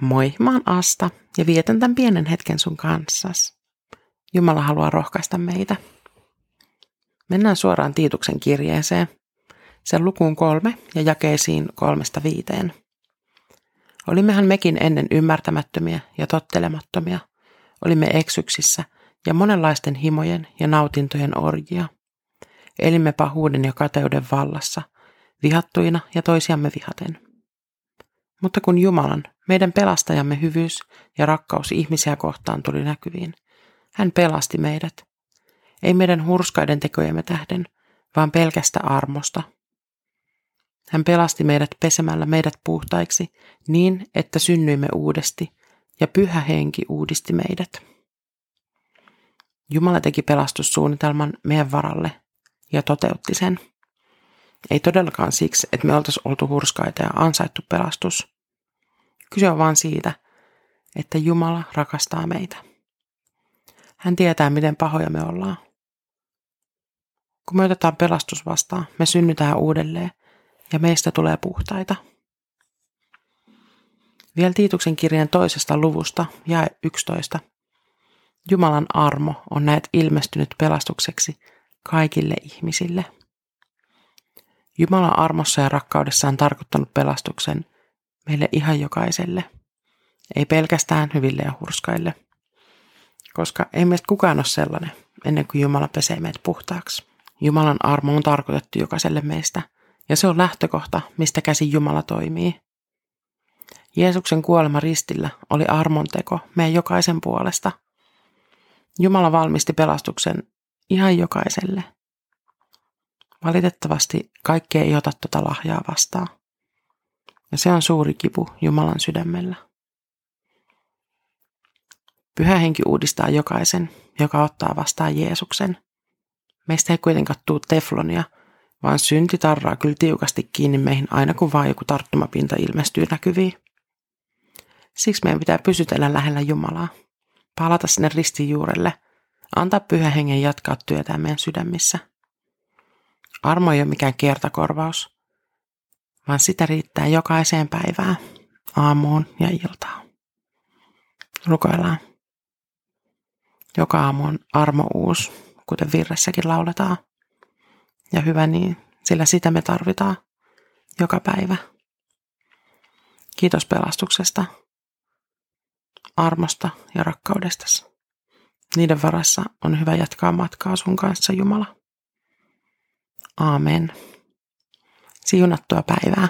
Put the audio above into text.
Moi, mä oon Asta ja vietän tämän pienen hetken sun kanssas. Jumala haluaa rohkaista meitä. Mennään suoraan Tiituksen kirjeeseen. Sen lukuun kolme ja jakeisiin kolmesta viiteen. Olimmehan mekin ennen ymmärtämättömiä ja tottelemattomia. Olimme eksyksissä ja monenlaisten himojen ja nautintojen orjia. Elimme pahuuden ja kateuden vallassa, vihattuina ja toisiamme vihaten. Mutta kun Jumalan, meidän pelastajamme hyvyys ja rakkaus ihmisiä kohtaan tuli näkyviin, hän pelasti meidät. Ei meidän hurskaiden tekojemme tähden, vaan pelkästä armosta. Hän pelasti meidät pesemällä meidät puhtaiksi niin, että synnyimme uudesti, ja pyhä henki uudisti meidät. Jumala teki pelastussuunnitelman meidän varalle ja toteutti sen. Ei todellakaan siksi, että me oltaisiin oltu hurskaita ja ansaittu pelastus. Kyse on vain siitä, että Jumala rakastaa meitä. Hän tietää, miten pahoja me ollaan. Kun me otetaan pelastus vastaan, me synnytään uudelleen ja meistä tulee puhtaita. Vielä Tiituksen kirjan toisesta luvusta, ja 11. Jumalan armo on näet ilmestynyt pelastukseksi kaikille ihmisille. Jumalan armossa ja rakkaudessa on tarkoittanut pelastuksen meille ihan jokaiselle. Ei pelkästään hyville ja hurskaille. Koska ei meistä kukaan ole sellainen, ennen kuin Jumala pesee meidät puhtaaksi. Jumalan armo on tarkoitettu jokaiselle meistä, ja se on lähtökohta, mistä käsi Jumala toimii. Jeesuksen kuolema ristillä oli armonteko meidän jokaisen puolesta. Jumala valmisti pelastuksen ihan jokaiselle. Valitettavasti kaikki ei ota tuota lahjaa vastaan. Ja se on suuri kipu Jumalan sydämellä. Pyhä henki uudistaa jokaisen, joka ottaa vastaan Jeesuksen. Meistä ei kuitenkaan tuu teflonia, vaan synti tarraa kyllä tiukasti kiinni meihin aina kun vaan joku tarttumapinta ilmestyy näkyviin. Siksi meidän pitää pysytellä lähellä Jumalaa, palata sinne ristin juurelle, antaa pyhä hengen jatkaa työtään meidän sydämissä. Armo ei ole mikään kertakorvaus, vaan sitä riittää jokaiseen päivään, aamuun ja iltaan. Rukoillaan. Joka aamu on armo uusi, kuten virressäkin lauletaan. Ja hyvä niin, sillä sitä me tarvitaan joka päivä. Kiitos pelastuksesta, armosta ja rakkaudesta. Niiden varassa on hyvä jatkaa matkaa sun kanssa, Jumala. Aamen. Siunattua päivää.